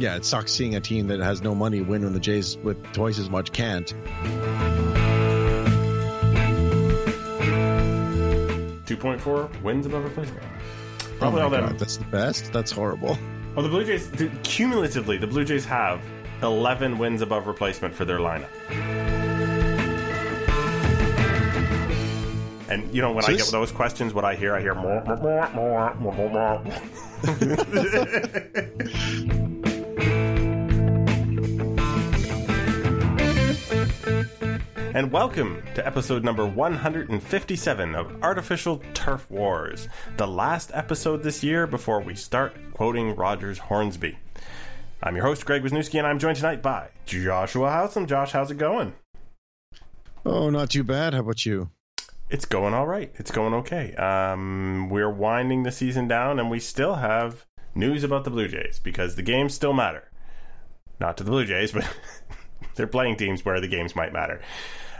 yeah, it sucks seeing a team that has no money win when the Jays with twice as much can't. 2.4 wins above replacement. Oh Probably oh all. God, that's the best. That's horrible. Well, the Blue Jays, th- cumulatively, the Blue Jays have 11 wins above replacement for their lineup. And, you know, when So I this- get those questions, what I hear, I hear more, more, more, more, more, more, and welcome to episode number 157 of Artificial Turf Wars, the last episode this year before we start quoting Rogers Hornsby. I'm your host, Greg Wisniewski, and I'm joined tonight by Joshua Howsam. Josh, how's it going? Oh, not too bad. How about you? It's going all right. It's going okay. Um, we're winding the season down, and we still have news about the Blue Jays because the games still matter. Not to the Blue Jays, but they're playing teams where the games might matter.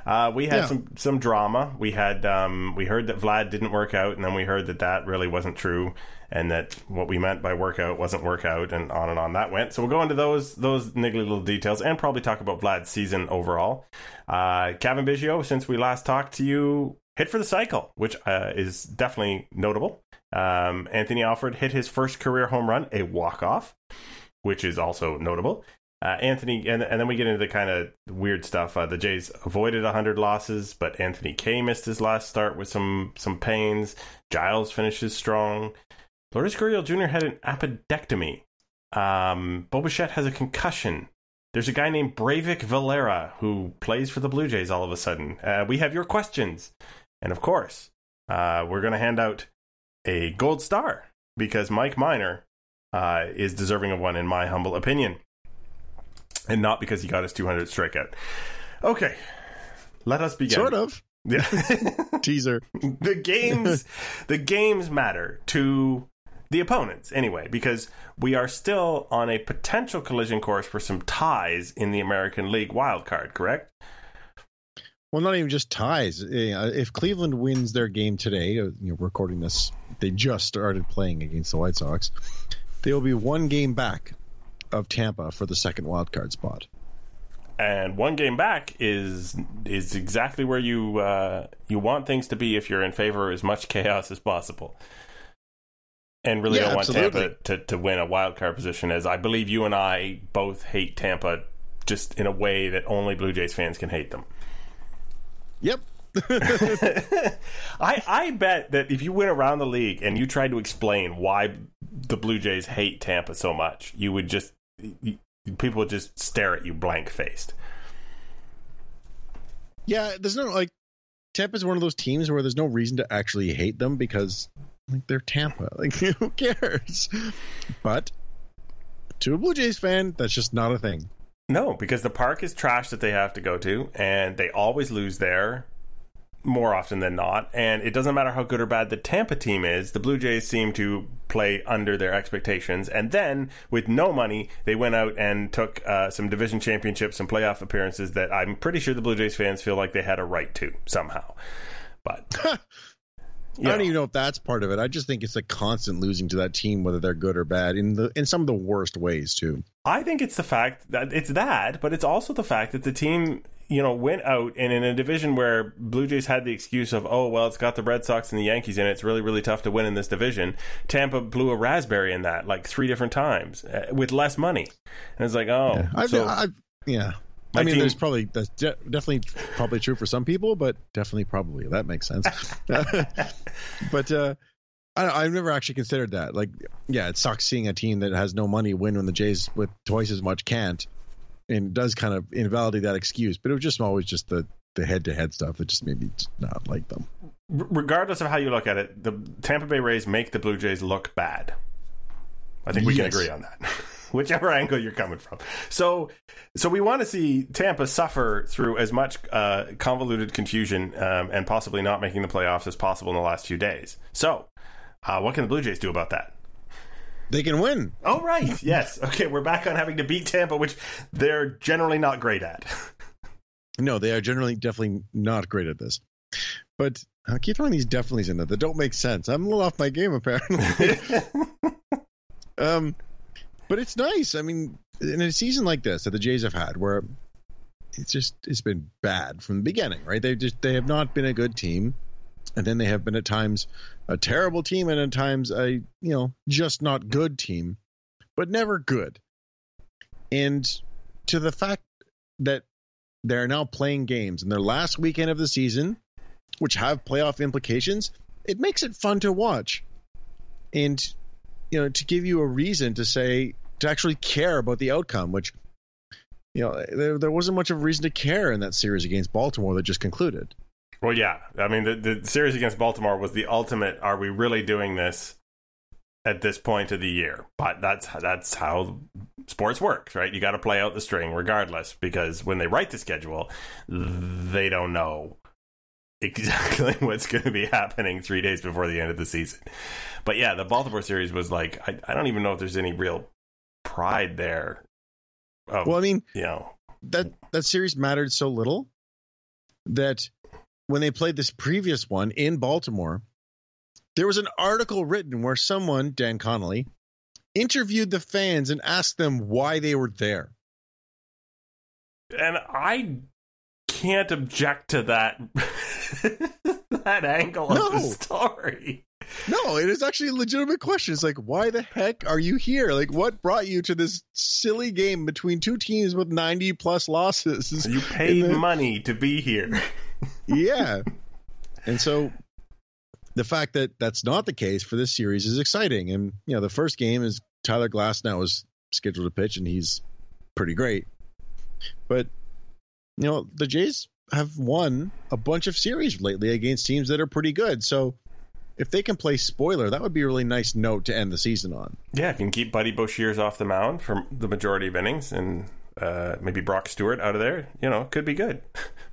Uh, we had Yeah. some some drama. We had um, we heard that Vlad didn't work out, and then we heard that that really wasn't true, and that what we meant by workout wasn't workout, and on and on that went. So we'll go into those those niggly little details, and probably talk about Vlad's season overall. Uh, Cavan Biggio, since we last talked to you, hit for the cycle, which uh, is definitely notable. Um, Anthony Alford hit his first career home run, a walk off, which is also notable. Uh, Anthony, and, and then we get into the kind of weird stuff. Uh, the Jays avoided 100 losses, but Anthony Kay missed his last start with some some pains. Giles finishes strong. Lourdes Gurriel Jr. had an appendectomy. Um, Bo Bichette has a concussion. There's a guy named Breyvic Valera who plays for the Blue Jays all of a sudden. Uh, we have your questions. And of course, uh, we're going to hand out a gold star because Mike Minor uh, is deserving of one, in my humble opinion. And not because he got his 200 strikeout. Okay, let us begin. Sort of. Yeah. Teaser. the games the games matter to the opponents anyway because we are still on a potential collision course for some ties in the American League wild card, correct? Well, not even just ties. Uh, If Cleveland wins their game today, uh, you know, recording this, they just started playing against the White Sox. They will be one game back of Tampa for the second wild card spot. And one game back is is exactly where you uh, you want things to be if you're in favor of as much chaos as possible. And really Yeah, don't want absolutely. Tampa to, to win a wild card position as I believe you and I both hate Tampa just in a way that only Blue Jays fans can hate them. Yep. I I bet that if you went around the league and you tried to explain why the Blue Jays hate Tampa so much, you would just you, people just stare at you blank faced. Yeah, there's no like Tampa is one of those teams where there's no reason to actually hate them because like they're Tampa. Like who cares? But to a Blue Jays fan, that's just not a thing. No, because the park is trash that they have to go to, and they always lose there more often than not. And it doesn't matter how good or bad the Tampa team is, the Blue Jays seem to play under their expectations. And then, with no money, they went out and took uh, some division championships and playoff appearances that I'm pretty sure the Blue Jays fans feel like they had a right to somehow. But. I don't know. even know if that's part of it. I just think it's a constant losing to that team, whether they're good or bad, in the in some of the worst ways too. I think it's the fact that it's that, but it's also the fact that the team, you know, went out and in a division where Blue Jays had the excuse of, oh, well, it's got the Red Sox and the Yankees in it. It's really, really tough to win in this division. Tampa blew a raspberry in that like three different times uh, with less money. And it's like, oh, Yeah. I've, so I've, yeah. I mean, team- there's probably that's de- definitely probably true for some people, but definitely probably that makes sense. but uh, I, I've never actually considered that. Like, yeah, it sucks seeing a team that has no money win when the Jays with twice as much can't, and it does kind of invalidate that excuse. But it was just always just the the head to head stuff that just made me not like them. regardless of how you look at it, the Tampa Bay Rays make the Blue Jays look bad. I think we can agree on that. Whichever angle you're coming from. So, so we want to see Tampa suffer through as much uh, convoluted confusion um, and possibly not making the playoffs as possible in the last few days. So, uh, what can the Blue Jays do about that? They can win. Oh, right. yes. Okay, we're back on having to beat Tampa, which they're generally not great at. No, they are generally definitely not great at this. But I keep throwing these definitely's in there that don't make sense. I'm a little off my game apparently. um, but it's nice. I mean, in a season like this that the Jays have had, where it's just it's been bad from the beginning, right? They just they have not been a good team, and then they have been at times a terrible team, and at times a you know just not good team, but never good. And to the fact that they're now playing games in their last weekend of the season, which have playoff implications, it makes it fun to watch. And you know, to give you a reason to say to actually care about the outcome, which you know, there, there wasn't much of a reason to care in that series against Baltimore that just concluded. Well, yeah. I mean, the, the series against Baltimore was the ultimate. Are we really doing this at this point of the year? But that's that's how sports works, right? You got to play out the string regardless, because when they write the schedule, they don't know exactly what's going to be happening three days before the end of the season. But yeah, the Baltimore series was like I, I don't even know if there's any real pride there. Of, well, I mean, you know that that series mattered so little that when they played this previous one in Baltimore, there was an article written where someone, Dan Connolly, interviewed the fans and asked them why they were there. And I can't object to that that angle no. of the story. No, it is actually a legitimate question. It's like, why the heck are you here? Like, what brought you to this silly game between two teams with 90 plus losses? You paid the... money to be here. yeah. And so the fact that that's not the case for this series is exciting. And, you know, the first game is Tyler Glasnow was scheduled to pitch, and he's pretty great. But, you know, the Jays have won a bunch of series lately against teams that are pretty good. So if they can play spoiler, that would be a really nice note to end the season on. Yeah, can keep Buddy Boshers off the mound for the majority of innings and uh, maybe Brock Stewart out of there, you know, could be good.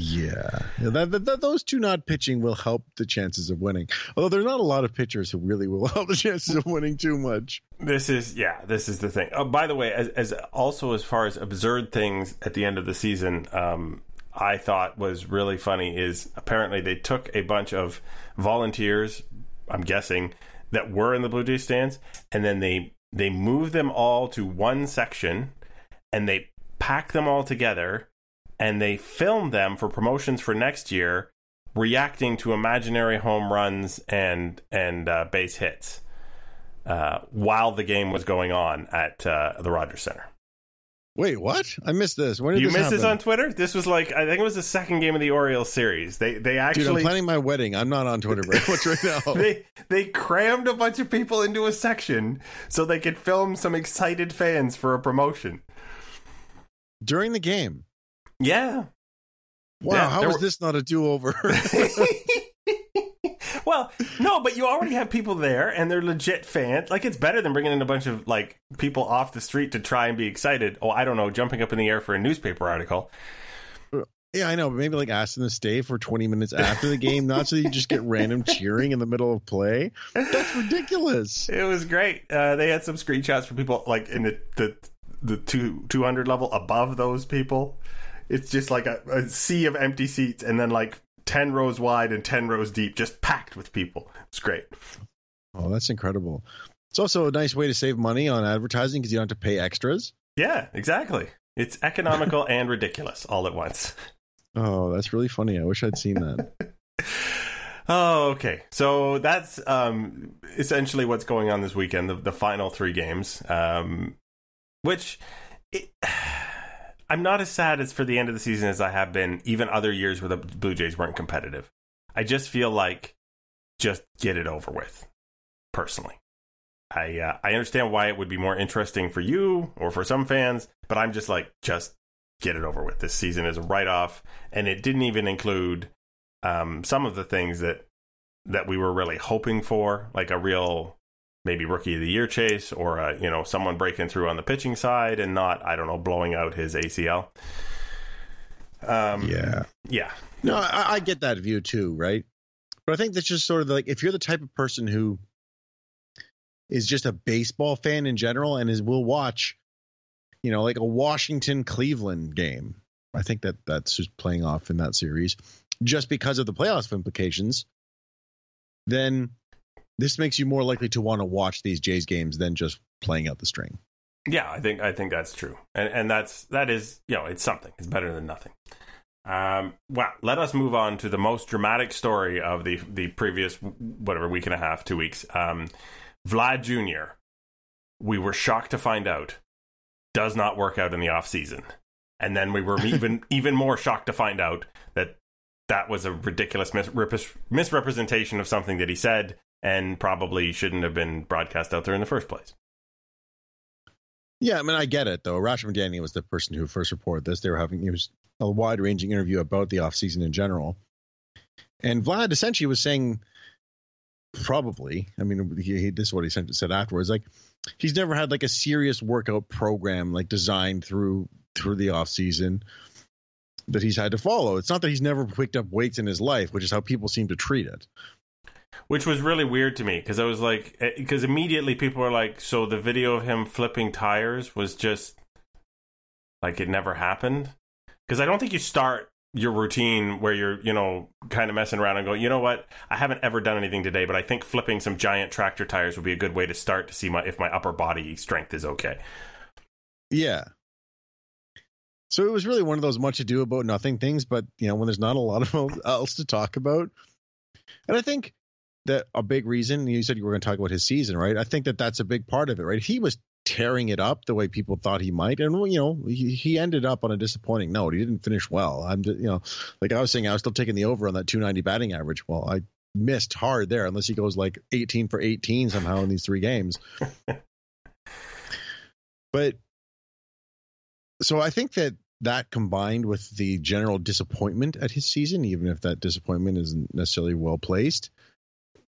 Yeah, that, that, those two not pitching will help the chances of winning. Although there's not a lot of pitchers who really will help the chances of winning too much. This is yeah, this is the thing. Oh, by the way, as, as also as far as absurd things at the end of the season, um, I thought was really funny is apparently they took a bunch of volunteers, I'm guessing, that were in the Blue Jays stands, and then they they moved them all to one section, and they packed them all together and they filmed them for promotions for next year, reacting to imaginary home runs and and uh, base hits uh, while the game was going on at uh, the Rogers Center. Wait, what? I missed this. When did you this missed happen? this on Twitter? This was like I think it was the second game of the Orioles series. They they actually Dude, I'm planning my wedding. I'm not on Twitter very much right now. they they crammed a bunch of people into a section so they could film some excited fans for a promotion during the game. Yeah, Wow, yeah, how is were... this not a do over? well, no, but you already have people there and they're legit fans. Like it's better than bringing in a bunch of like people off the street to try and be excited. Oh, I don't know, jumping up in the air for a newspaper article. Yeah, I know, but maybe like asking to stay for 20 minutes after the game, not so you just get random cheering in the middle of play. That's ridiculous. It was great. Uh, they had some screenshots for people like in the the, the two 200 level above those people it's just like a, a sea of empty seats and then like 10 rows wide and 10 rows deep, just packed with people. It's great. Oh, that's incredible. It's also a nice way to save money on advertising because you don't have to pay extras. Yeah, exactly. It's economical and ridiculous all at once. Oh, that's really funny. I wish I'd seen that. oh, okay. So that's um, essentially what's going on this weekend, the, the final three games, um, which. It, I'm not as sad as for the end of the season as I have been even other years where the Blue Jays weren't competitive. I just feel like just get it over with. Personally, I uh, I understand why it would be more interesting for you or for some fans, but I'm just like just get it over with. This season is a write off, and it didn't even include um, some of the things that that we were really hoping for, like a real maybe rookie of the year chase or uh, you know someone breaking through on the pitching side and not I don't know blowing out his ACL. Um, yeah, yeah. No, I, I get that view too, right? But I think that's just sort of like if you're the type of person who is just a baseball fan in general and is will watch, you know, like a Washington Cleveland game. I think that that's just playing off in that series just because of the playoff implications. Then this makes you more likely to want to watch these Jays games than just playing out the string. Yeah, I think I think that's true, and and that's that is you know it's something. It's better than nothing. Um, well, let us move on to the most dramatic story of the the previous whatever week and a half, two weeks. Um, Vlad Jr. We were shocked to find out does not work out in the off season, and then we were even even more shocked to find out that that was a ridiculous mis- misrepresentation of something that he said and probably shouldn't have been broadcast out there in the first place. Yeah, I mean, I get it though. Raj McDaniel was the person who first reported this. They were having it was a wide ranging interview about the offseason in general, and Vlad essentially was saying, probably. I mean, he, he, this is what he said afterwards. Like, he's never had like a serious workout program like designed through through the off season that he's had to follow. It's not that he's never picked up weights in his life, which is how people seem to treat it which was really weird to me because I was like, because eh, immediately people were like, so the video of him flipping tires was just like it never happened. Because I don't think you start your routine where you're, you know, kind of messing around and go, you know what, I haven't ever done anything today, but I think flipping some giant tractor tires would be a good way to start to see my if my upper body strength is okay. Yeah. So it was really one of those much ado about nothing things, but you know, when there's not a lot of else to talk about. And I think that a big reason you said you were going to talk about his season, right? I think that that's a big part of it, right? He was tearing it up the way people thought he might, and you know he, he ended up on a disappointing note. He didn't finish well. I'm you know like I was saying, I was still taking the over on that 290 batting average. Well, I missed hard there unless he goes like 18 for 18 somehow in these three games. but so I think that that combined with the general disappointment at his season, even if that disappointment isn't necessarily well placed,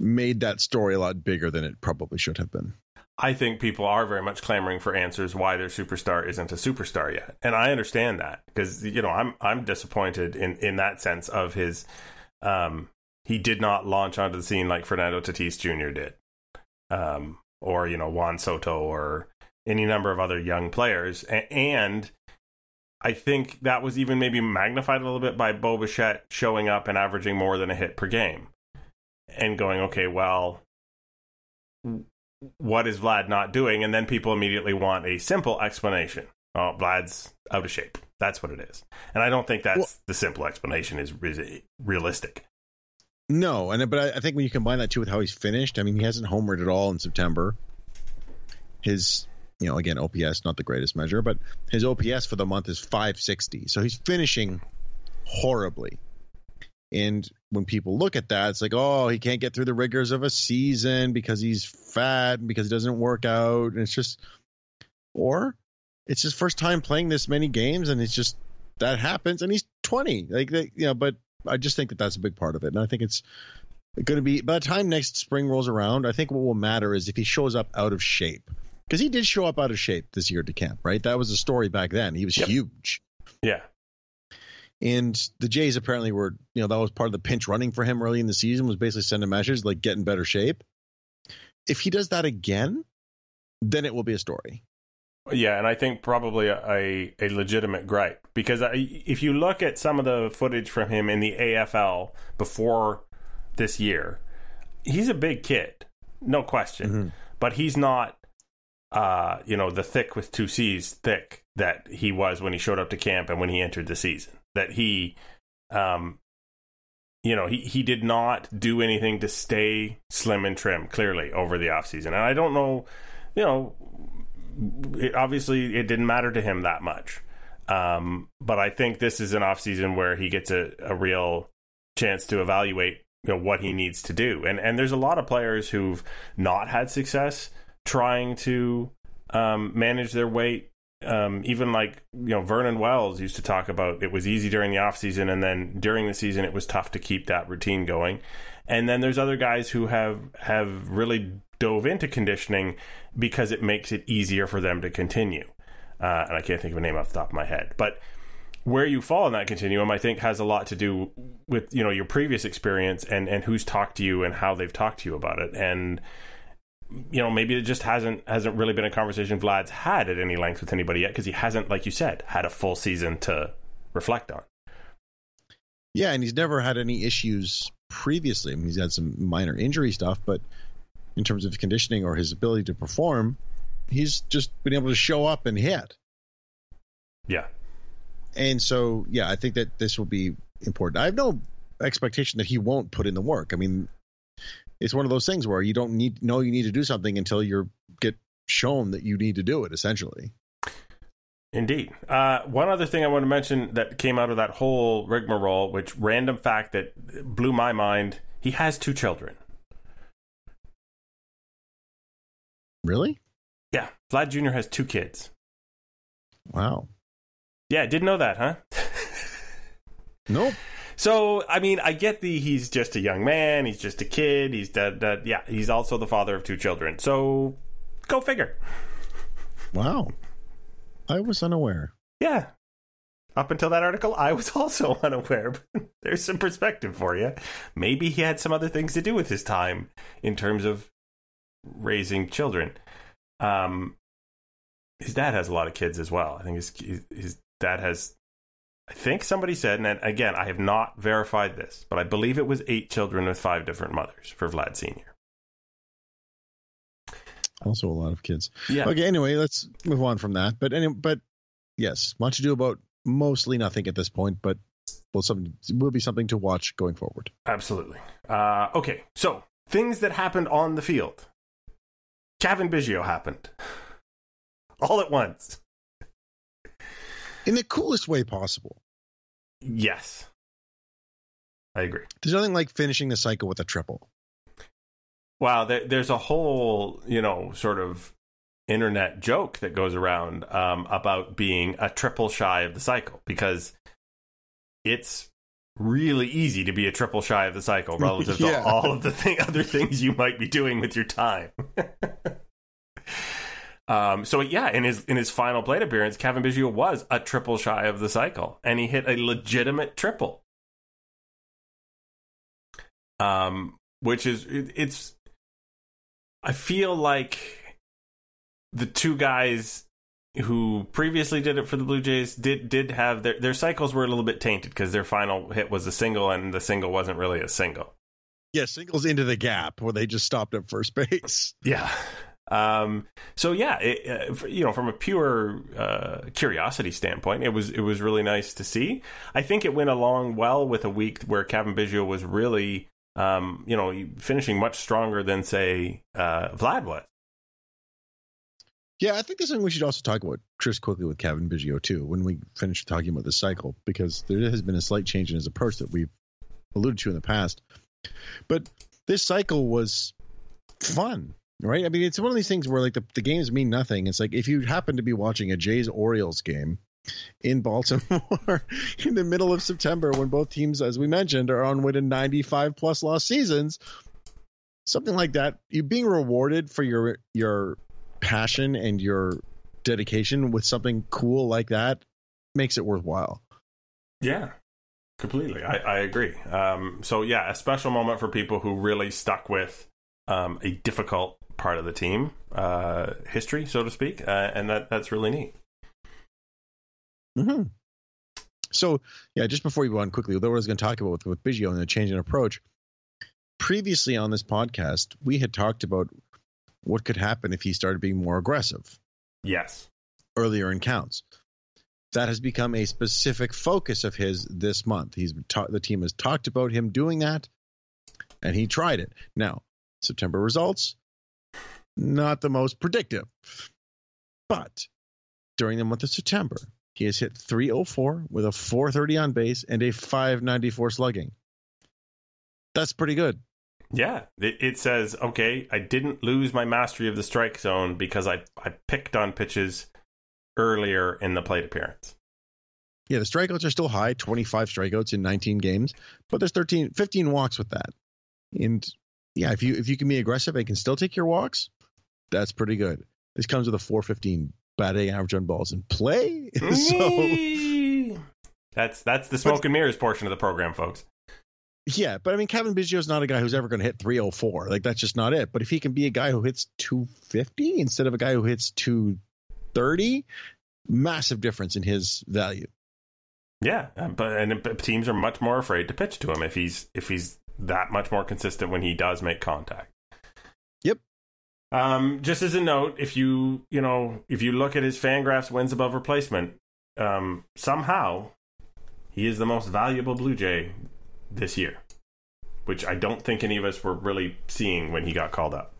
made that story a lot bigger than it probably should have been. I think people are very much clamoring for answers why their superstar isn't a superstar yet, and I understand that because you know I'm I'm disappointed in in that sense of his. Um, he did not launch onto the scene like Fernando Tatis Jr. did, um, or you know Juan Soto or any number of other young players, a- and I think that was even maybe magnified a little bit by Bo Bichette showing up and averaging more than a hit per game and going, okay, well, what is Vlad not doing? And then people immediately want a simple explanation. Oh, Vlad's out of shape. That's what it is. And I don't think that's well, the simple explanation is, is realistic. No, and but I, I think when you combine that too with how he's finished, I mean, he hasn't homered at all in September. His, you know, again, OPS not the greatest measure, but his OPS for the month is 560. So he's finishing horribly. And when people look at that, it's like, oh, he can't get through the rigors of a season because he's fat, because he doesn't work out. And it's just, or it's his first time playing this many games, and it's just that happens, and he's 20. Like, you know, but I just think that that's a big part of it. And I think it's going to be, by the time next spring rolls around, I think what will matter is if he shows up out of shape. Because he did show up out of shape this year to camp, right? That was a story back then. He was yep. huge. Yeah. And the Jays apparently were, you know, that was part of the pinch running for him early in the season was basically sending messages like get in better shape. If he does that again, then it will be a story. Yeah, and I think probably a, a, legitimate gripe because I, if you look at some of the footage from him in the AFL before this year, he's a big kid, no question. Mm-hmm. But he's not, uh, you know, the thick with two C's thick that he was when he showed up to camp and when he entered the season that he um you know, he, he did not do anything to stay slim and trim clearly over the offseason. And I don't know, you know, it, obviously it didn't matter to him that much. Um, but I think this is an offseason where he gets a, a real chance to evaluate you know, what he needs to do. And and there's a lot of players who've not had success trying to um, manage their weight um, even like you know Vernon Wells used to talk about it was easy during the off season and then during the season it was tough to keep that routine going. And then there's other guys who have have really dove into conditioning because it makes it easier for them to continue. Uh, and I can't think of a name off the top of my head, but where you fall in that continuum, I think, has a lot to do with you know your previous experience and and who's talked to you and how they've talked to you about it. And you know, maybe it just hasn't hasn't really been a conversation Vlad's had at any length with anybody yet because he hasn't, like you said, had a full season to reflect on. Yeah, and he's never had any issues previously. I mean, he's had some minor injury stuff, but in terms of conditioning or his ability to perform, He's just been able to show up and hit. Yeah. And so, yeah, I think that this will be important. I have no expectation that he won't put in the work. I mean, it's one of those things where you don't need know you need to do something until you get shown that you need to do it. Essentially, Indeed. Uh, one other thing I want to mention that came out of that whole rigmarole, which random fact that blew my mind: he has two children. really? Yeah, Vlad Jr. has two kids. Wow. Yeah, didn't know that, huh? Nope. So, I mean, I get the he's just a young man, he's just a kid, he's dead, dead. Yeah, he's also the father of two children. So, go figure. Wow. I was unaware. Yeah. Up until that article, I was also unaware. But there's some perspective for you. Maybe he had some other things to do with his time in terms of raising children. Um, his dad has a lot of kids as well. I think his his dad has. I think somebody said, and again, I have not verified this, but I believe it was eight children with five different mothers for Vlad Senior. Also, a lot of kids. Yeah. Okay. Anyway, let's move on from that. But anyway, but yes, much to do about mostly nothing at this point. But will some will be something to watch going forward. Absolutely. Uh, okay, so things that happened on the field. Cavan Biggio happened all at once. in the coolest way possible. Yes, I agree. There's nothing like finishing the cycle with a triple. Wow, there, there's a whole you know sort of internet joke that goes around um, about being a triple shy of the cycle because it's really easy to be a triple shy of the cycle relative Yeah. to all of the thing, other things you might be doing with your time. um, so yeah, in his in his final plate appearance, Cavan Biggio was a triple shy of the cycle, and he hit a legitimate triple. Um, which is it, it's. I feel like the two guys who previously did it for the Blue Jays did did have their their cycles were a little bit tainted because their final hit was a single and the single wasn't really a single. Yeah, singles into the gap where they just stopped at first base. Yeah. Um, so yeah, it, uh, you know, from a pure uh, curiosity standpoint, it was it was really nice to see. I think it went along well with a week where Cavan Biggio was really, um, you know, finishing much stronger than say uh, Vlad was. Yeah, I think there's something we should also talk about just quickly with Cavan Biggio too when we finish talking about the cycle because there has been a slight change in his approach that we've alluded to in the past. But this cycle was fun, right? I mean, it's one of these things where like the, the games mean nothing. It's like if you happen to be watching a Jays Orioles game in Baltimore in the middle of September when both teams, as we mentioned, are on with a 95 plus loss seasons, something like that, you being rewarded for your your passion and your dedication with something cool like that makes it worthwhile. Yeah, completely. I, I agree. Um, so yeah, a special moment for people who really stuck with um, a difficult part of the team uh, history, so to speak, uh, and that that's really neat. Mm-hmm. So, yeah, just before you go on quickly, what I was going to talk about with, with Biggio and the change in approach. Previously on this podcast, we had talked about what could happen if he started being more aggressive Yes. earlier in counts. That has become a specific focus of his this month. He's ta- the team has talked about him doing that, and he tried it. Now, September results, not the most predictive, but during the month of September, he has hit 304 with a 430 on base and a 594 slugging. That's pretty good. Yeah, it, says okay. I didn't lose my mastery of the strike zone because I I picked on pitches earlier in the plate appearance. Yeah, the strikeouts are still high, 25 strikeouts in 19 games, but there's 13 15 walks with that. And yeah, if you if you can be aggressive and can still take your walks, that's pretty good. This comes with a 415 batting average on balls in play. so that's that's the smoke and mirrors portion of the program, folks. yeah, but I mean Cavan Biggio's not a guy who's ever going to hit 304. Like that's just not it. But if he can be a guy who hits 250 instead of a guy who hits 230, massive difference in his value. Yeah, uh, but and uh, teams are much more afraid to pitch to him if he's if he's that much more consistent when he does make contact. Yep. Um, just as a note, if you you know if you look at his Fangraphs wins above replacement, um, somehow he is the most valuable Blue Jay this year, which I don't think any of us were really seeing when he got called up.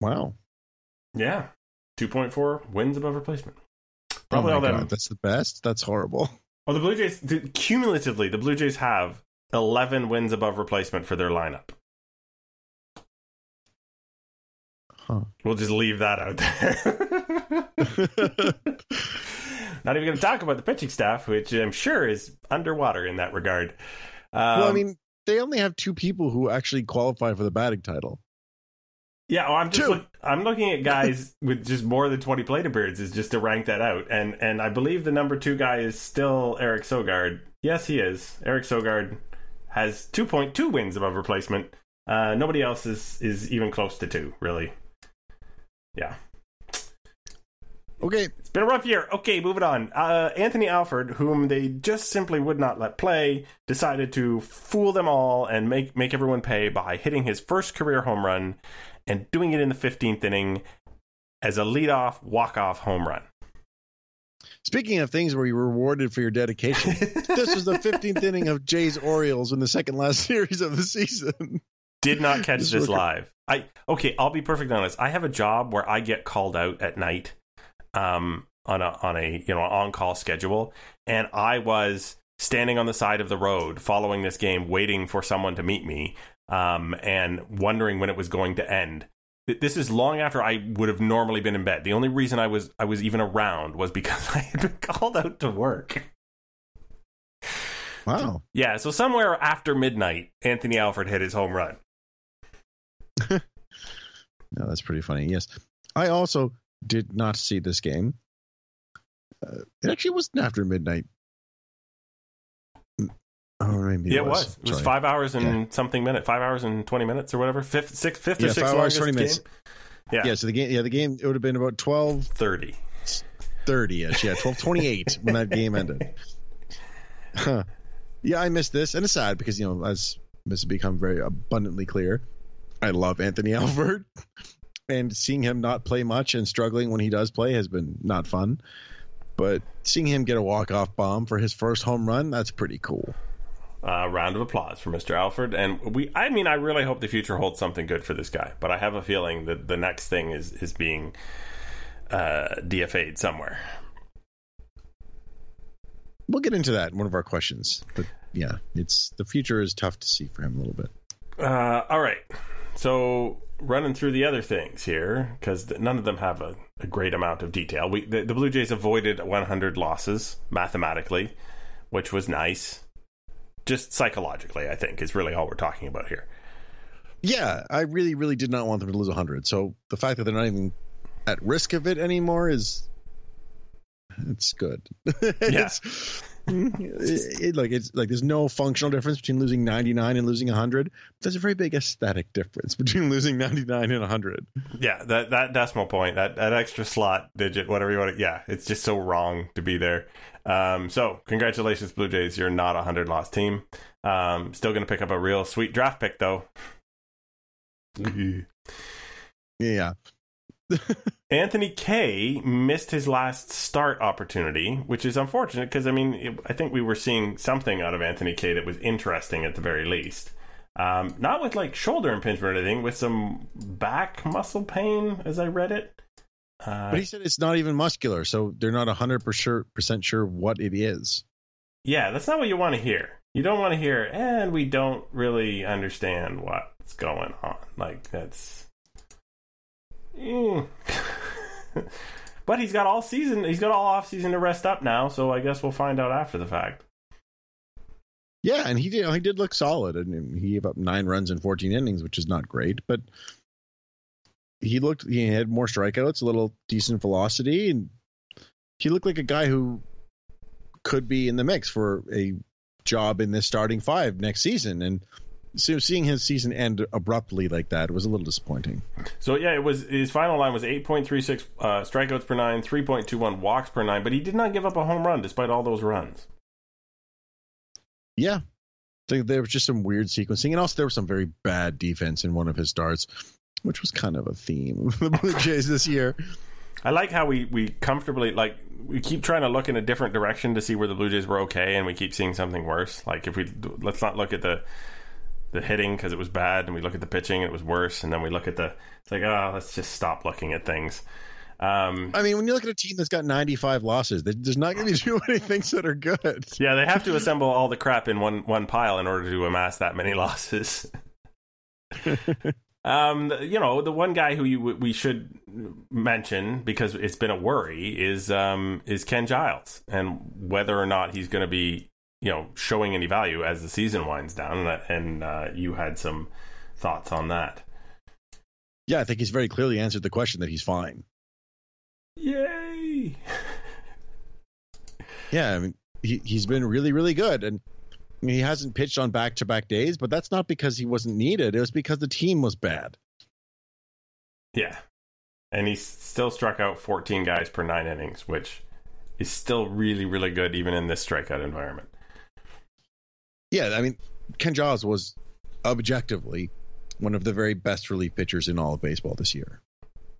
Wow. Yeah, two point four wins above replacement. Probably oh all that. That's the best. That's horrible. Well, the Blue Jays cumulatively, the Blue Jays have eleven wins above replacement for their lineup. Huh. We'll just leave that out there. Not even going to talk about the pitching staff, which I'm sure is underwater in that regard. Um, well, I um, mean, they only have two people who actually qualify for the batting title. Yeah, well, I'm just look, I'm looking at guys with just more than 20 plate appearances just to rank that out, and and I believe the number two guy is still Eric Sogard. Yes, he is. Eric Sogard has 2.2 wins above replacement. Uh, nobody else is is even close to two, really yeah. Okay. It's been a rough year. Okay, moving on. Uh, Anthony Alford, whom they just simply would not let play, decided to fool them all and make, make everyone pay by hitting his first career home run and doing it in the 15th inning as a leadoff walk-off home run. Speaking of things where you were rewarded for your dedication, this was the 15th inning of Jays Orioles in the second last series of the season. Did not catch this, this live. I okay. I'll be perfectly honest. I have a job where I get called out at night, um, on a on a you know on call schedule, and I was standing on the side of the road following this game, waiting for someone to meet me, um, and wondering when it was going to end. This is long after I would have normally been in bed. The only reason I was I was even around was because I had been called out to work. Wow. Yeah, so somewhere after midnight, Anthony Alford hit his home run. no, that's pretty funny. Yes, I also did not see this game. Uh, it actually wasn't after midnight. Oh, maybe yeah, it was. It was, it was five hours and yeah. something minute, five hours and twenty minutes or whatever. Fifth, six, fifth yeah, or sixth longest game. Minutes. Yeah, yeah. So the game, yeah, the game, it would have been about twelve 30 30 ish. Yeah, twelve twenty eight when that game ended. Huh. Yeah, I missed this, and it's sad because you know, as this has become very abundantly clear, I love Anthony Albert, and seeing him not play much and struggling when he does play has been not fun. But seeing him get a walk off bomb for his first home run, that's pretty cool. Uh, round of applause for Mr. Alford, and we. I mean, I really hope the future holds something good for this guy. But I have a feeling that the next thing is is being uh, DFA'd somewhere. We'll get into that in one of our questions, but yeah, it's the future is tough to see for him a little bit. Uh, all right, so running through the other things here because none of them have a, a, great amount of detail. We the, the, Blue Jays avoided 100 losses mathematically, which was nice. Just psychologically, I think is really all we're talking about here. Yeah, I really, really did not want them to lose 100. So the fact that they're not even at risk of it anymore is it's good. it's, yeah it, it, like it's like there's no functional difference between losing 99 and losing 100 But there's a very big aesthetic difference between losing 99 and 100 yeah that that decimal point that that extra slot digit whatever you want to yeah it's just so wrong to be there. Um, so congratulations blue jays. You're not a 100 loss team. Um, still gonna pick up a real sweet draft pick though. Yeah Anthony Kay missed his last start opportunity, which is unfortunate because I mean it, I think we were seeing something out of Anthony Kay that was interesting at the very least. Um, not with like shoulder impingement or anything, with some back muscle pain, as I read it. Uh, but he said it's not even muscular, so they're not hundred percent sure what it is. Yeah, that's not what you want to hear. You don't want to hear, and we don't really understand what's going on. Like that's Mm. but he's got all season. He's got all off season to rest up now. So I guess we'll find out after the fact. Yeah, and he did. He did look solid, and he gave up nine runs in 14 innings, which is not great, but he looked. He had more strikeouts, a little decent velocity, and he looked like a guy who could be in the mix for a job in this starting five next season. And so seeing his season end abruptly like that was a little disappointing. So yeah, it was his final line was 8.36 uh, strikeouts per nine, 3.21 walks per nine, but he did not give up a home run despite all those runs. Yeah, there was just some weird sequencing, and also there was some very bad defense in one of his starts. which was kind of a theme of the Blue Jays this year. I like how we, we comfortably like we keep trying to look in a different direction to see where the Blue Jays were okay, and we keep seeing something worse. Like if we let's not look at the the hitting because it was bad, and we look at the pitching it was worse, and then we look at the it's like oh let's just stop looking at things. Um, I mean, when you look at a team that's got 95 losses, there's not going to be too many things that are good. Yeah, they have to assemble all the crap in one one pile in order to amass that many losses. um, you know, the one guy who you, we should mention because it's been a worry is um, is Ken Giles and whether or not he's going to be you know showing any value as the season winds down. And, and uh, you had some thoughts on that. Yeah, I think he's very clearly answered the question that he's fine. Yay! yeah, I mean, he he's been really really good, and I mean, he hasn't pitched on back to back days, but that's not because he wasn't needed. It was because the team was bad. Yeah, and he still struck out 14 guys per nine innings, which is still really really good even in this strikeout environment. Yeah, I mean, Ken Giles was objectively one of the very best relief pitchers in all of baseball this year.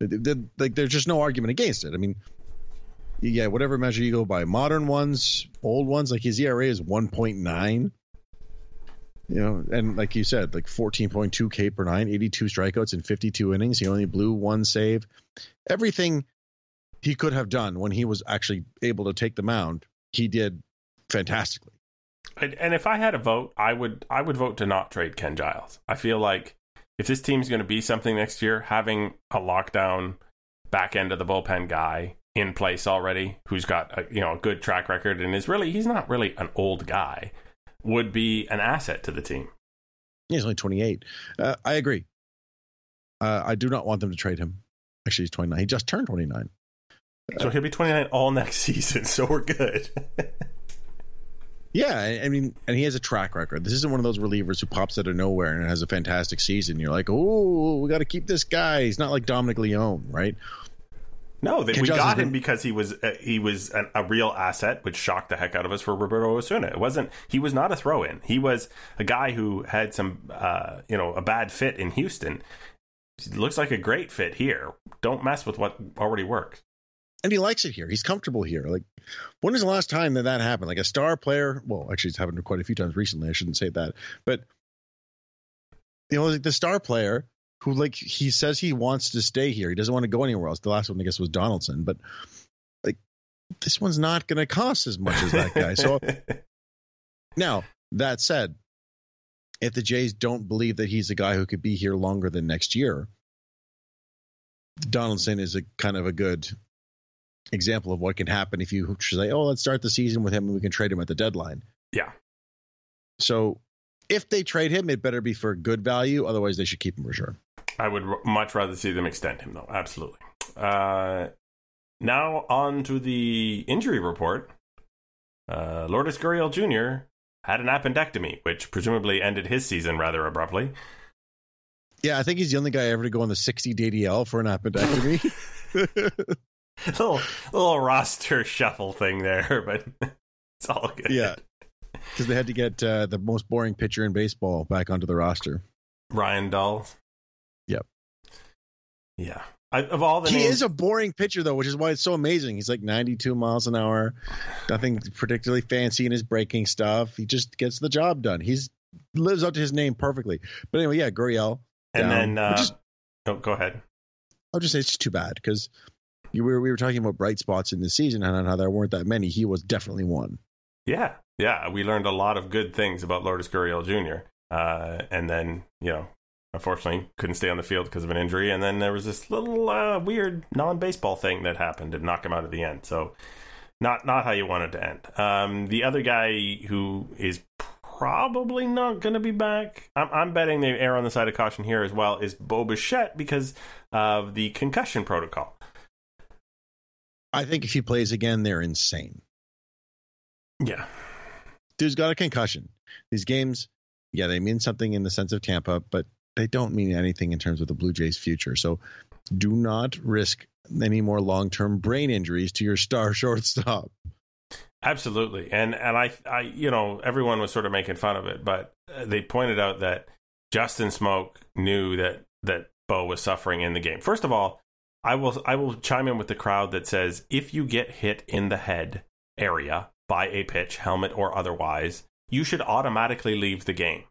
Like, there's just no argument against it. I mean, yeah, whatever measure you go by, modern ones, old ones, like his ERA is 1.9. You know, and like you said, like 14.2 K per nine, 82 strikeouts in 52 innings. He only blew one save. Everything he could have done when he was actually able to take the mound, he did fantastically. And if I had a vote, I would I would vote to not trade Ken Giles. I feel like if this team's going to be something next year, having a lockdown back end of the bullpen guy in place already, who's got a, you know a good track record and is really he's not really an old guy, would be an asset to the team. He's only 28. Uh, I agree. Uh, I do not want them to trade him. Actually, he's 29. He just turned 29. So he'll be 29 all next season. So we're good. Yeah, I mean, and he has a track record. This isn't one of those relievers who pops out of nowhere and has a fantastic season. You're like, oh, we got to keep this guy. He's not like Dominic Leone, right? No, they, we got him because he was uh, he was an, a real asset, which shocked the heck out of us for Roberto Osuna. It wasn't he was not a throw in. He was a guy who had some uh, you know a bad fit in Houston. Looks like a great fit here. Don't mess with what already works and he likes it here. He's comfortable here. Like, when was the last time that that happened? Like a star player. Well, actually, it's happened quite a few times recently. I shouldn't say that, but you know, like the star player who, like, he says he wants to stay here. He doesn't want to go anywhere else. The last one, I guess, was Donaldson, but like, this one's not going to cost as much as that guy. So now that said, if the Jays don't believe that he's a guy who could be here longer than next year, Donaldson is a kind of a good example of what can happen if you say, "Oh, let's start the season with him and we can trade him at the deadline." Yeah. So, if they trade him, it better be for good value. Otherwise, they should keep him for sure. I would much rather see them extend him, though. Absolutely. Uh, now on to the injury report. Uh, Lourdes Gurriel Jr. had an appendectomy, which presumably ended his season rather abruptly. Yeah, I think he's the only guy ever to go on the 60 DDL for an appendectomy. little little roster shuffle thing there, but it's all good. Yeah, because they had to get uh, the most boring pitcher in baseball back onto the roster. Ryan Dull. Yep. Yeah. I, of all the he names, is a boring pitcher though, which is why it's so amazing. He's like 92 miles an hour, nothing particularly fancy in his breaking stuff. He just gets the job done. He's lives up to his name perfectly. But anyway, yeah, Gurriel. And down, then, uh, just, oh, go ahead. I'll just say it's too bad because you were we were talking about bright spots in the season and how there weren't that many. He was definitely one. Yeah, yeah, we learned a lot of good things about Lourdes Gurriel Jr. Uh, and then you know, unfortunately, couldn't stay on the field because of an injury. And then there was this little uh, weird non-baseball thing that happened to knock him out at the end. So not not how you wanted to end. Um, the other guy who is probably not going to be back. I'm, I'm, betting they err on the side of caution here as well. Is Bo Bichette because of the concussion protocol? I think if he plays again, they're insane. Yeah. Dude's got a concussion. These games, yeah, they mean something in the sense of Tampa, but they don't mean anything in terms of the Blue Jays' future. So do not risk any more long term brain injuries to your star shortstop. Absolutely. And and I I you know, everyone was sort of making fun of it, but uh, they pointed out that Justin Smoak knew that that Bo was suffering in the game. First of all, I will I will chime in with the crowd that says if you get hit in the head area by a pitch, helmet or otherwise, you should automatically leave the game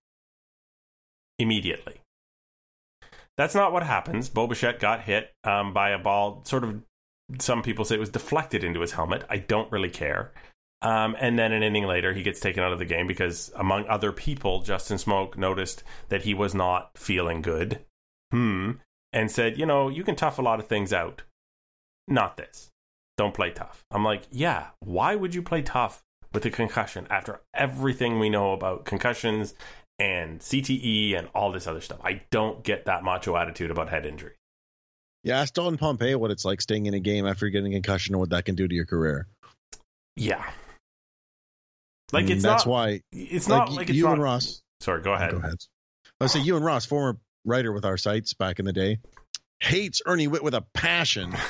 immediately. That's not what happens. Bo Bichette got hit um, by a ball, sort of. Some people say it was deflected into his helmet. I don't really care. Um, and then an inning later, he gets taken out of the game because, among other people, Justin Smoak noticed that he was not feeling good. Hmm. And said, you know, you can tough a lot of things out. Not this. Don't play tough. I'm like, yeah, why would you play tough with a concussion after everything we know about concussions and CTE and all this other stuff? I don't get that macho attitude about head injury. Yeah, ask Dalton Pompey what it's like staying in a game after getting a concussion and what that can do to your career. Yeah. I Like mean, it's that's not why it's like, not like it's you not, and Ross. Sorry, go ahead. Go ahead. I say you and Ross, former writer with our sites back in the day, hates Ernie Whitt with a passion.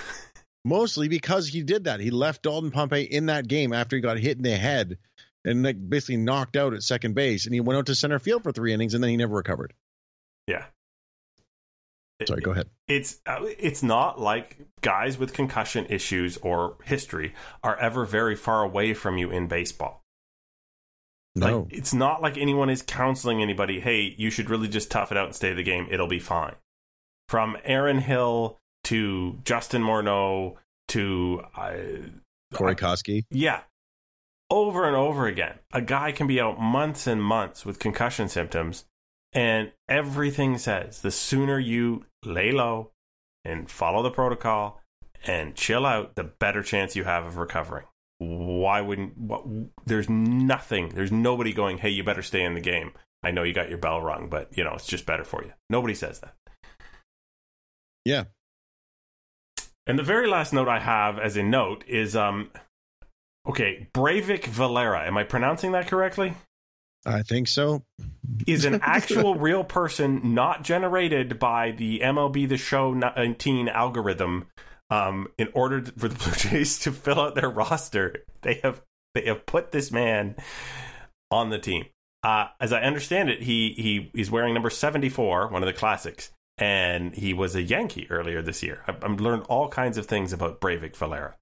mostly because he did that. He left Dalton Pompey in that game after he got hit in the head and like basically knocked out at second base, and he went out to center field for three innings, and then he never recovered. Yeah. Sorry, go ahead. It's uh, it's not like guys with concussion issues or history are ever very far away from you in baseball. No, Like, it's not like anyone is counseling anybody, hey, you should really just tough it out and stay the game. It'll be fine. From Aaron Hill to Justin Morneau to. Uh, Corey Koskie. yeah. Over and over again. A guy can be out months and months with concussion symptoms, and everything says the sooner you lay low and follow the protocol and chill out, the better chance you have of recovering. Why wouldn't what, there's nothing, there's nobody going, "Hey, you better stay in the game." I know you got your bell rung, but you know, it's just better for you. Nobody says that. Yeah, And the very last note I have as a note is um okay, Breyvic Valera. Am I pronouncing that correctly? I think so. Is an actual real person not generated by the MLB The Show 19 algorithm um, in order for the Blue Jays to fill out their roster. They have they have put this man on the team. Uh, as I understand it, he he he's wearing number 74, one of the classics, and he was a Yankee earlier this year. I've, I've learned all kinds of things about Breyvic Valera.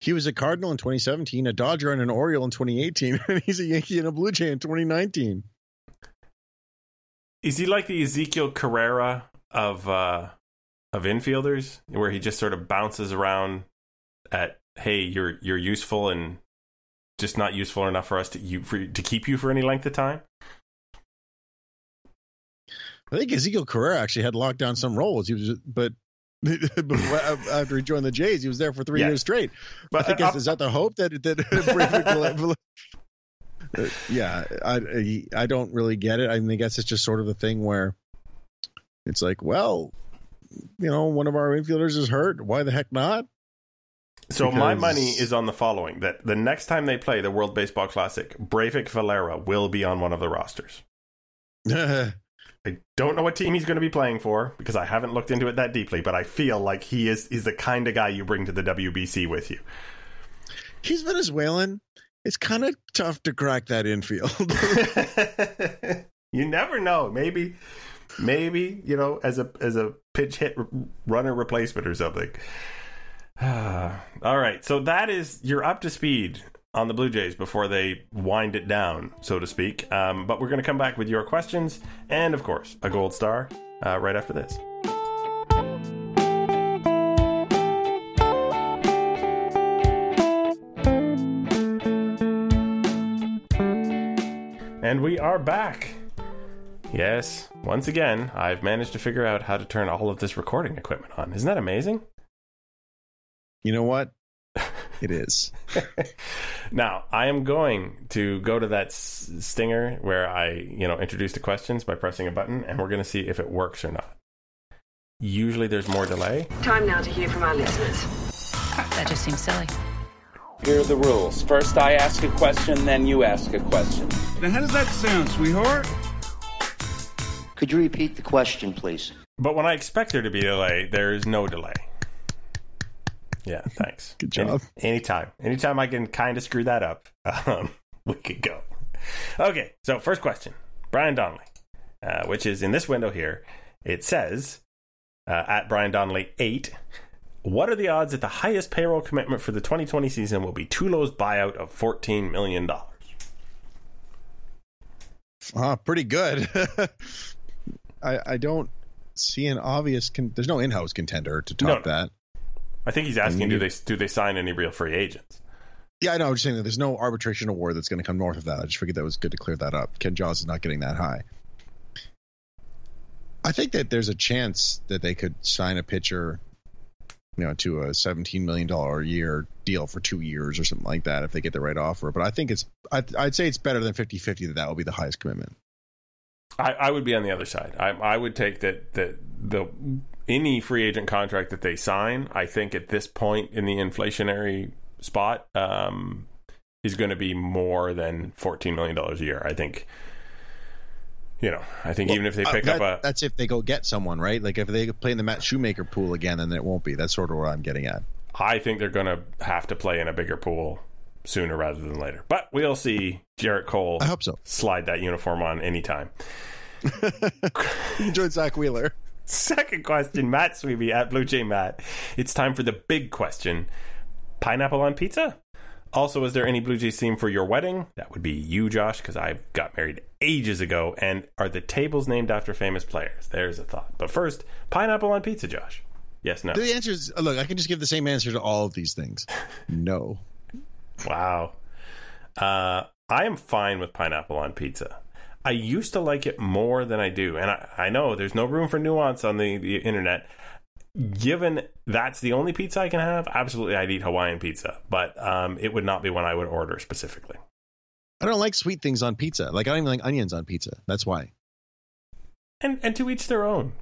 He was a Cardinal in 2017, a Dodger and an Oriole in 2018, and he's a Yankee and a Blue Jay in 2019. Is he like the Ezekiel Carrera of uh, of infielders, where he just sort of bounces around at, "Hey, you're you're useful and just not useful enough for us to you for, to keep you for any length of time." I think Ezekiel Carrera actually had locked down some roles. He was, but after he joined the Jays, he was there for three Yeah. years straight. But I think uh, is, is that the hope that that Uh, yeah, I I don't really get it. I mean, I guess it's just sort of the thing where it's like, well, you know, one of our infielders is hurt. Why the heck not? so my money is on the following: that the next time they play the World Baseball Classic, Breyvic Valera will be on one of the rosters. I don't know what team he's going to be playing for because I haven't looked into it that deeply, but I feel like he is is the kind of guy you bring to the WBC with you. He's Venezuelan. It's kind of tough to crack that infield. you never know. Maybe, maybe you know, as a as a pitch hit runner replacement or something. All right, so that is you're up to speed on the Blue Jays before they wind it down, so to speak. Um, but we're going to come back with your questions and, of course, a gold star uh, right after this. And we are back. Yes, once again, I've managed to figure out how to turn all of this recording equipment on. Isn't that amazing? you know what? It is. now, I am going to go to that s- stinger where I, you know, introduce the questions by pressing a button, and we're going to see if it works or not. Usually there's more delay. Time now to hear from our listeners. That just seems silly. Here are the rules. First, I ask a question, then you ask a question. Now, how does that sound, sweetheart? Could you repeat the question, please? But when I expect there to be a delay, there is no delay. Yeah, thanks. Good job. Any, anytime. Anytime I can kind of screw that up, um, we could go. Okay, so first question Brian Donnelly, uh, which is in this window here. It says, uh, at Brian Donnelly eight. What are the odds that the highest payroll commitment for the 2020 season will be Tulo's buyout of 14 million dollars? Ah, pretty good. I, I don't see an obvious. Con- There's no in-house contender to top No, that. I think he's asking, do they do they sign any real free agents? Yeah, I know. I'm just saying that there's no arbitration award that's going to come north of that. I just figured that was good to clear that up. Ken Giles is not getting that high. I think that there's a chance that they could sign a pitcher, you know, to a 17 million dollar a year deal for two years or something like that if they get the right offer. But I think it's, I'd, I'd say it's better than 50-50 that that will be the highest commitment. I, I would be on the other side. I, I would take that that the any free agent contract that they sign. I think at this point in the inflationary spot, um, is going to be more than fourteen million dollars a year. I think. You know, I think even if they Uh, pick that- up a that's if they go get someone right. Like if they play in the Matt Shoemaker pool again, then it won't be. That's sort of what I'm getting at. I think they're going to have to play in a bigger pool sooner rather than later. But we'll see Gerrit Cole I hope so. slide that uniform on anytime. Enjoyed Zack Wheeler. Second question, Matt Sweeby at Blue Jay Matt. It's time for the big question pineapple on pizza? Also, is there any Blue Jays theme for your wedding? That would be you, Josh, because I got married ages ago. And are the tables named after famous players? There's a thought. But first, pineapple on pizza, Josh. Yes, no. The answer is look. I can just give the same answer to all of these things. No. Wow. Uh, I am fine with pineapple on pizza. I used to like it more than I do. And I, I know there's no room for nuance on the, the internet. Given that's the only pizza I can have, absolutely I'd eat Hawaiian pizza. But um, it would not be one I would order specifically. I don't like sweet things on pizza. Like I don't even like onions on pizza. That's why. And and to each their own.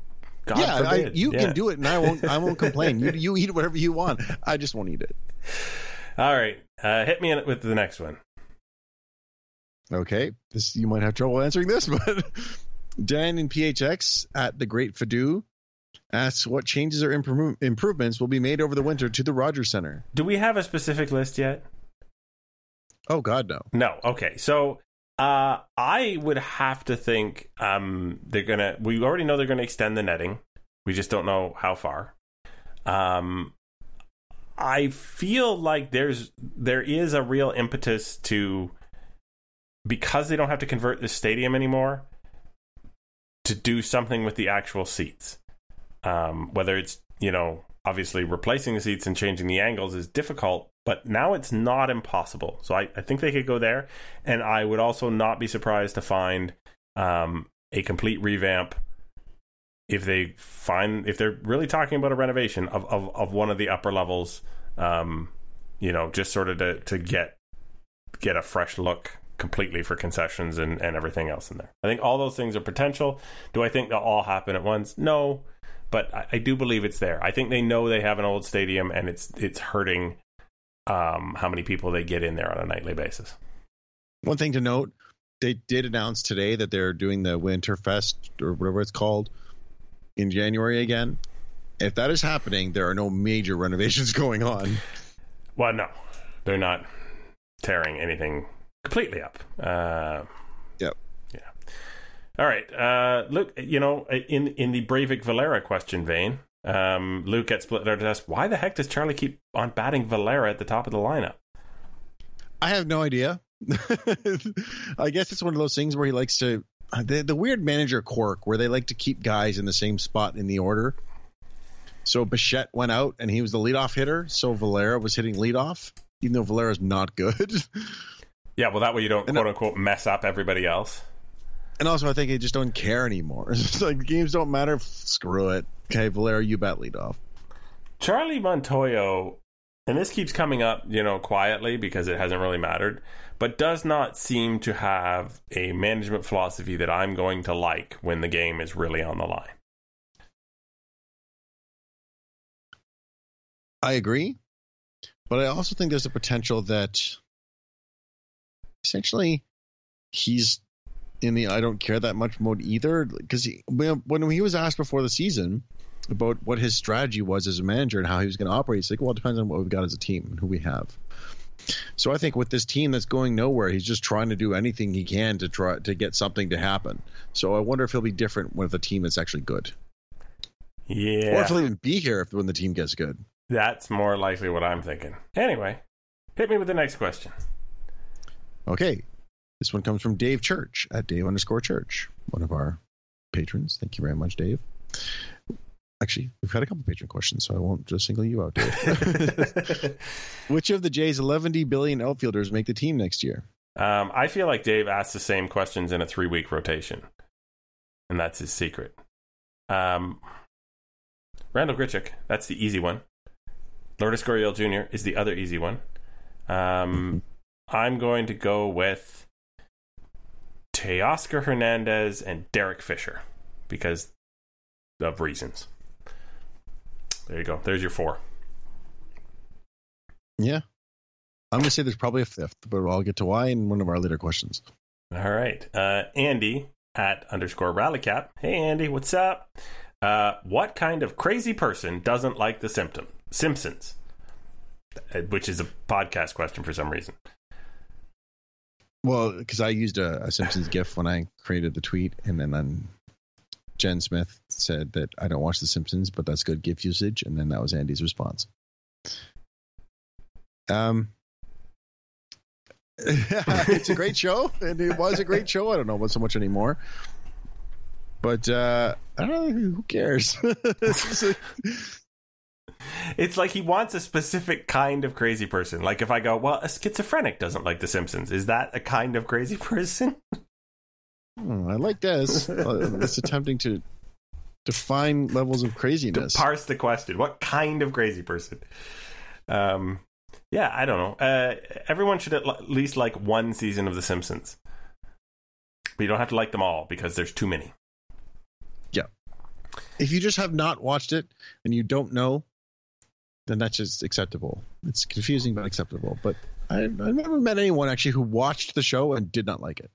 God yeah, I, you Yeah. can do it, and I won't. I won't complain. You you eat whatever you want. I just won't eat it. All right. Uh, hit me in with the next one. Okay, this you might have trouble answering this, but Dan in PHX at the Great Fadu asks what changes or improve, improvements will be made over the winter to the Rogers Center. Do we have a specific list yet? Oh God, no. No. Okay. So uh, I would have to think um, they're gonna. We already know they're gonna extend the netting. We just don't know how far. Um, I feel like there's there is a real impetus to because they don't have to convert the stadium anymore to do something with the actual seats. Um, whether it's you know obviously replacing the seats and changing the angles is difficult, but now it's not impossible. So I, I think they could go there, and I would also not be surprised to find um, a complete revamp if they find if they're really talking about a renovation of of, of one of the upper levels. Um, you know, just sort of to, to get get a fresh look completely for concessions and, and everything else in there. I think all those things are potential. Do I think they'll all happen at once? No, but I, I do believe it's there. I think they know they have an old stadium and it's it's hurting um, how many people they get in there on a nightly basis. One thing to note: they did announce today that they're doing the Winterfest or whatever it's called in January again. If that is happening, there are no major renovations going on. Well, no, they're not tearing anything completely up. Uh, Yep. Yeah. All right. Uh, Luke, you know, in in the Breyvic Valera question vein, um, Luke at Split Letter asked, why the heck does Charlie keep on batting Valera at the top of the lineup? I have no idea. I guess it's one of those things where he likes to Uh, the the weird manager quirk where they like to keep guys in the same spot in the order. So Bichette went out and he was the leadoff hitter, so Valera was hitting leadoff, even though Valera's not good. Yeah, well, that way you don't And, uh, quote unquote mess up everybody else. and also, I think they just don't care anymore. It's like games don't matter. Screw it. Okay, Valera, you bat leadoff. Charlie Montoyo, and this keeps coming up, you know, quietly because it hasn't really mattered, but does not seem to have a management philosophy that I'm going to like when the game is really on the line. I agree, but I also think there's a potential that essentially he's in the I don't care that much mode either. Because when he was asked before the season about what his strategy was as a manager and how he was going to operate, he's like, well, it depends on what we've got as a team and who we have. So I think with this team that's going nowhere, he's just trying to do anything he can to try to get something to happen. So I wonder if he'll be different with a team that's actually good. Yeah, or if he'll even be here if when the team gets good. that's more likely what I'm thinking. Anyway, hit me with the next question. Okay, this one comes from Dave Church at Dave underscore Church, one of our patrons. Thank you very much, Dave. Actually, we've had a couple patron questions, so I won't just single you out, Which of the Jays' 11 billion outfielders make the team next year? Um, I feel like Dave asked the same questions in a three week rotation, and that's his secret. Um, Randall Grichuk, that's the easy one. Lourdes Gurriel Jr. is the other easy one. Um, I'm going to go with Teoscar Hernandez and Derek Fisher because of reasons. There you go. There's your four. Yeah. I'm going to say there's probably a fifth, but I'll get to why in one of our later questions. All right. Uh, Andy at underscore rallycap. Hey, Andy, what's up? Uh, what kind of crazy person doesn't like the symptom Simpsons? Uh, Which is a podcast question for some reason. Well, because I used a, a Simpsons GIF when I created the tweet, and then um, Jen Smith said that I don't watch The Simpsons, but that's good GIF usage, and then that was Andy's response. Um, it's a great show, and it was a great show. I don't know about so much anymore, but uh, I don't know. Who cares? It's like- It's like he wants a specific kind of crazy person. Like if I go, well, a schizophrenic doesn't like The Simpsons. Is that a kind of crazy person? Hmm, I like this. Uh, it's attempting to define levels of to craziness. parse the question. What kind of crazy person? Um, yeah, I don't know. Uh, everyone should at least like one season of The Simpsons. But you don't have to like them all because there's too many. Yeah. If you just have not watched it and you don't know, then that's just acceptable. It's confusing but acceptable. But I, I've never met anyone actually who watched the show and did not like it.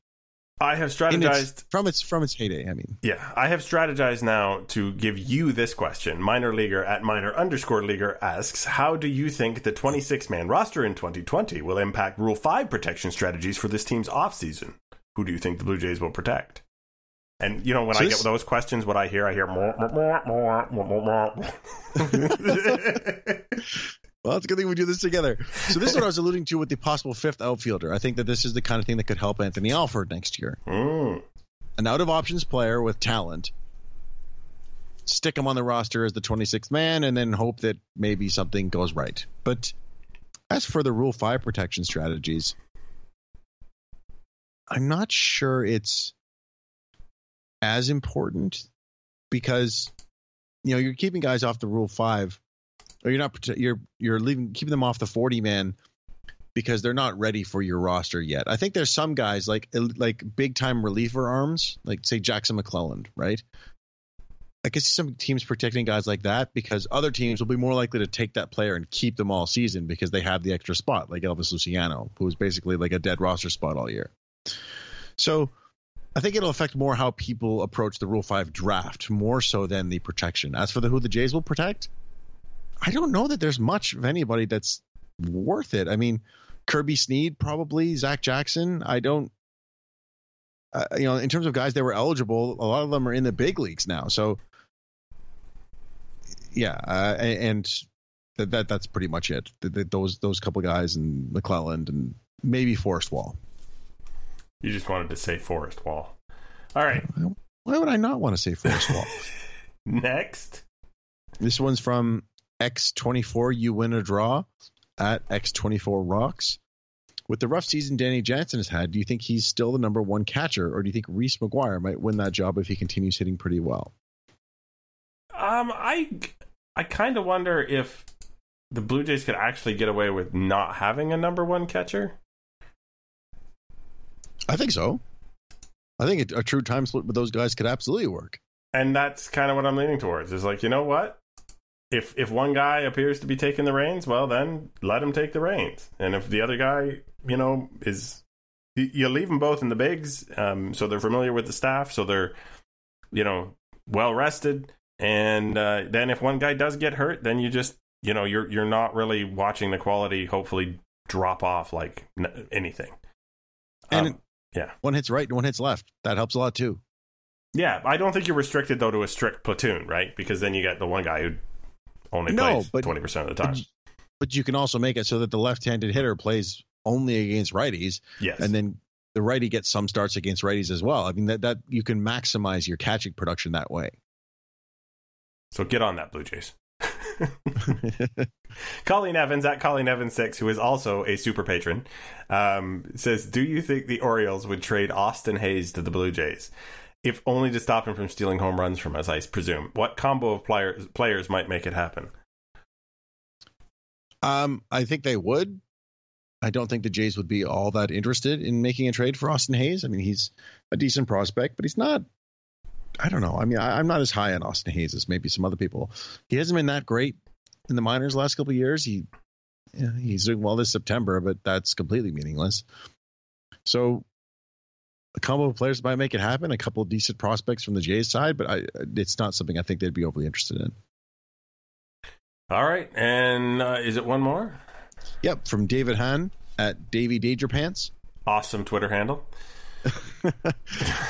I have In its- strategized. from its from its heyday. I mean, Yeah, I have strategized now to give you this question. Minor leaguer at minor underscore leaguer asks, "How do you think the 26 man roster in 2020 will impact Rule 5 protection strategies for this team's offseason? Who do you think the Blue Jays will protect?" And you know, when So I this- get those questions, what I hear, I hear more, more, more, more, more, more. well, it's a good thing we do this together. So this is what I was alluding to with the possible fifth outfielder. I think that this is the kind of thing that could help Anthony Alford next year. Mm. An out of options player with talent. Stick him on the roster as the 26th man, and then hope that maybe something goes right. But as for the Rule Five protection strategies, I'm not sure it's as important because you know you're keeping guys off the Rule Five, or you're not you're you're leaving keeping them off the 40 man because they're not ready for your roster yet. I think there's some guys like like big time reliever arms, like say Jackson McClelland, right? I could see some teams protecting guys like that because other teams will be more likely to take that player and keep them all season because they have the extra spot, like Elvis Luciano, who was basically like a dead roster spot all year. So I think it'll affect more how people approach the Rule 5 draft more so than the protection. As for the who the Jays will protect, I don't know that there's much of anybody that's worth it. I mean, Kirby Snead, probably Zach Jackson. I don't, uh, you know, in terms of guys that were eligible, a lot of them are in the big leagues now. So, yeah, uh, and that, that that's pretty much it. Th- th- those those couple guys and McClelland and maybe Forrest Wall. You just wanted to say Forrest Wall. All right, Why would I not want to say Forrest Wall? next. This one's from X24. You win a draw at X24 Rocks. With the rough season Danny Jansen has had, do you think he's still the number one catcher, or do you think Reese McGuire might win that job if he continues hitting pretty well? Um, I I kind of wonder if the Blue Jays could actually get away with not having a number one catcher. I think so. I think a, a true time split with those guys could absolutely work. and that's kind of what I'm leaning towards. Is like, you know what? If if one guy appears to be taking the reins, well, then let him take the reins. And if the other guy, you know, is you, leave them both in the bigs, um, so they're familiar with the staff, so they're, you know, well rested. And uh, then if one guy does get hurt, then you just, you know, you're you're not really watching the quality. Hopefully, drop off like n- anything. And Um, yeah. one hits right and one hits left. That helps a lot too. Yeah, I don't think you're restricted though to a strict platoon, right? Because then you get the one guy who only No, plays but- twenty percent of the time. But, but you can also make it so that the left-handed hitter plays only against righties, yes, and then the righty gets some starts against righties as well. I mean that that you can maximize your catching production that way. so get on that, Blue Jays. Colleen Evans at Colleen Evans six, who is also a super patron, um, says, "Do you think the Orioles would trade Austin Hays to the Blue Jays, if only to stop him from stealing home runs from us? I presume. What combo of players players might make it happen? Um, I think they would. I don't think the Jays would be all that interested in making a trade for Austin Hays. I mean, he's a decent prospect, but he's not. I don't know. I mean, I, I'm not as high on Austin Hays as maybe some other people. He hasn't been that great in the minors the last couple years. He, yeah, he's doing well this September, but that's completely meaningless. So, combo of players might make it happen. A couple of decent prospects from the Jays side, but I, it's not something I think they'd be overly interested in. All right, and uh, is it one more? Yep, from David Hahn at Davy Dangerpants. Awesome Twitter handle.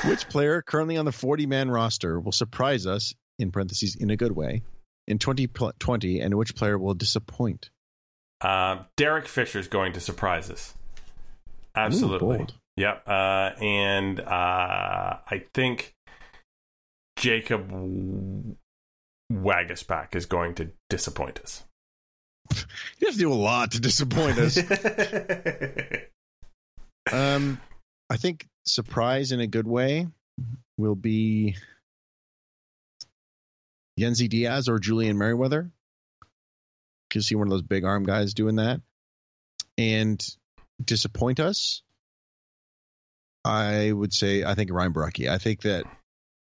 Which player currently on the 40 man roster will surprise us, in parentheses, in a good way, in 2020, and which player will disappoint? Uh, Derek is going to surprise us. Absolutely. bold. Yep. Uh, and uh, I think Jacob Waguespack is going to disappoint us. You have to do a lot to disappoint us. um, I think surprise in a good way will be Yennsy Diaz or Julian Merryweather. Because see one of those big arm guys doing that. And disappoint us. I would say I think Ryan Borucki. I think that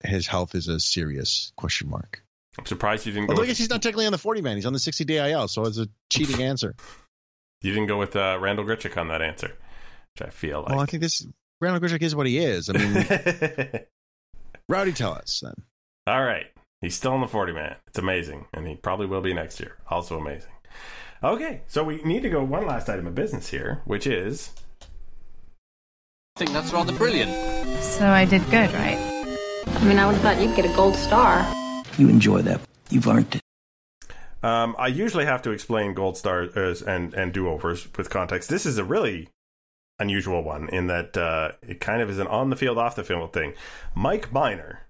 his health is a serious question mark. I'm surprised you didn't go. Although I With, guess he's not technically on the 40 man. He's on the 60 day IL, so it's a cheating answer. you didn't go with uh, Randall Grichuk on that answer, which I feel Well, I think this Randall Grichuk is what he is. I mean, Rowdy, tell us then. All right. He's still on the 40 man. It's amazing. And he probably will be next year. Also amazing. Okay. So we need to go one last item of business here, which is I think that's rather brilliant. So I did good, right? I mean, I would have thought you'd get a gold star. You enjoy that. You've earned it. Um, I usually have to explain gold stars and and do overs with context. This is a really unusual one in that uh, it kind of is an on the field, off the field thing. Mike Minor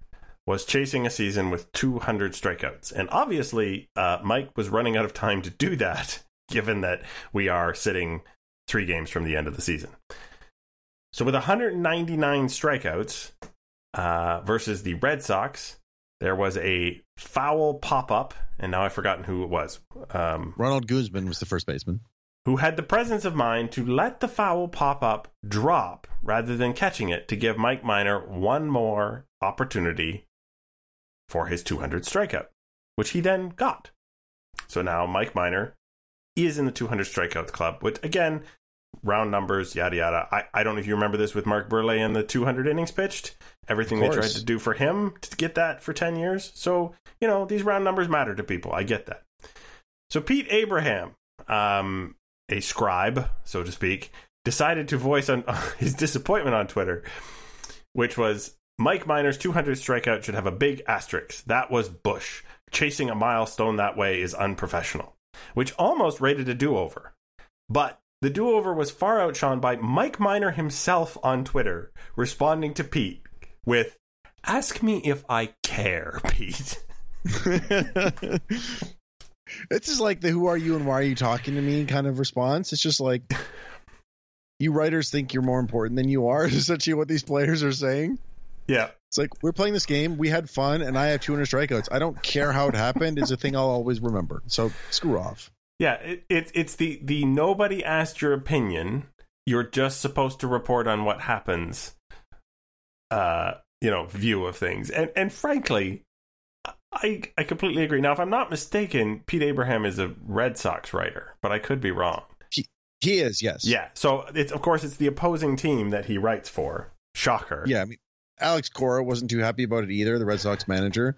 was chasing a season with 200 strikeouts, and obviously uh, Mike was running out of time to do that, given that we are sitting three games from the end of the season. So with 199 strikeouts uh, versus the Red Sox, there was a foul pop up, and now I've forgotten who it was. Um, Ronald Guzman was the first baseman. who had the presence of mind to let the foul pop up drop rather than catching it to give Mike Minor one more opportunity for his 200 strikeout, which he then got. So now Mike Minor is in the 200 strikeout club, which again, round numbers, yada yada. I, I don't know if you remember this with Mark Buehrle and the 200 innings pitched. Everything they tried to do for him to get that for 10 years. So, you know, these round numbers matter to people. I get that. So Pete Abraham, um, a scribe, so to speak, decided to voice on his disappointment on Twitter, which was Mike Minor's 200 strikeout should have a big asterisk. That was Bush. Chasing a milestone that way is unprofessional, which almost rated a do over. But the do over was far outshone by Mike Minor himself on Twitter, responding to Pete with, Ask me if I care, Pete. It's just like the "Who are you and why are you talking to me?" kind of response. It's just like you writers think you're more important than you are. Is essentially what these players are saying. Yeah. It's like we're playing this game, we had fun, and I have 200 strikeouts. I don't care how it happened. It's a thing I'll always remember. So screw off. Yeah, it, it, it's the, the nobody asked your opinion. You're just supposed to report on what happens, uh, you know, view of things. And and frankly, I I completely agree. Now, if I'm not mistaken, Pete Abraham is a Red Sox writer, but I could be wrong. He he is, yes. Yeah, so it's of course it's the opposing team that he writes for. Shocker. Yeah, I mean, Alex Cora wasn't too happy about it either, the Red Sox manager.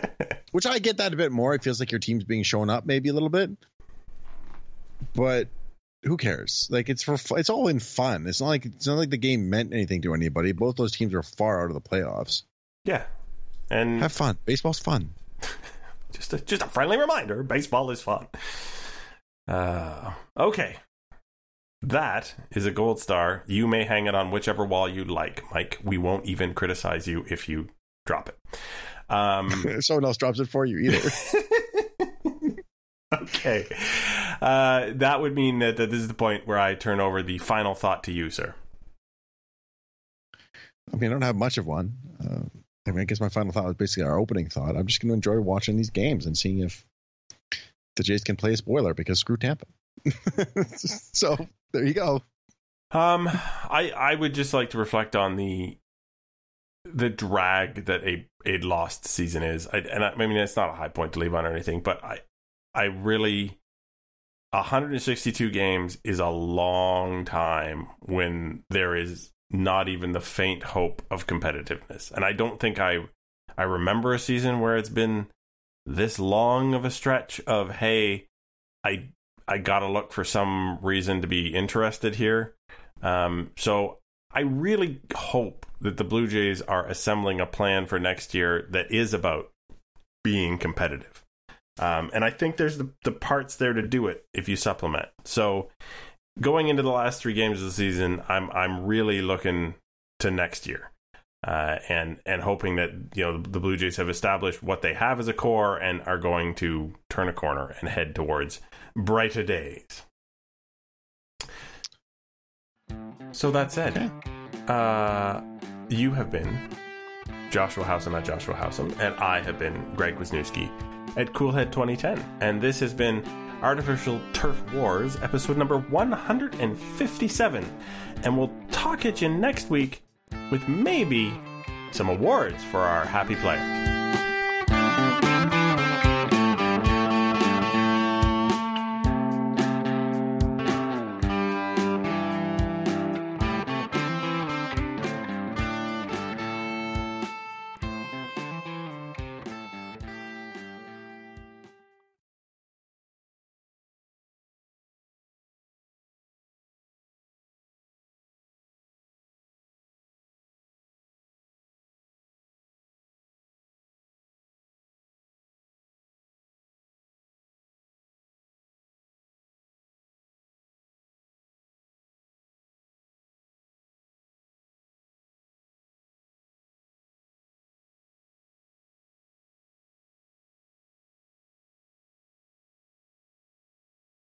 Which I get that a bit more. It feels like your team's being shown up maybe a little bit. But who cares? Like it's for it's all in fun. It's not like it's not like the game meant anything to anybody. Both those teams are far out of the playoffs. Yeah, and Have fun. Baseball's fun. just a, just a friendly reminder: baseball is fun. Uh, okay, that is a gold star. You may hang it on whichever wall you like, Mike. We won't even criticize you if you drop it. Um, Someone else drops it for you either. okay, uh, that would mean that, that this is the point where I turn over the final thought to you, sir. I mean, I don't have much of one. Uh, I mean, I guess my final thought was basically our opening thought. I'm just going to enjoy watching these games and seeing if the Jays can play a spoiler because screw Tampa. so there you go. Um, I I would just like to reflect on the the drag that a a lost season is. I, and I, I mean, it's not a high point to leave on or anything, but I I really 162 games is a long time when there is not even the faint hope of competitiveness. And I don't think I I remember a season where it's been this long of a stretch of hey, I I got to look for some reason to be interested here. Um, so I really hope that the Blue Jays are assembling a plan for next year that is about being competitive. Um, and I think there's the, the parts there to do it if you supplement. So going into the last three games of the season, I'm I'm really looking to next year. Uh, and and hoping that you know the Blue Jays have established what they have as a core and are going to turn a corner and head towards brighter days. So that said, uh, you have been Joshua Howsam at Joshua Howsam, and I have been Greg Wisniewski at Coolhead 2010, and this has been Artificial Turf Wars, episode number 157, and we'll talk at you next week with maybe some awards for our happy player.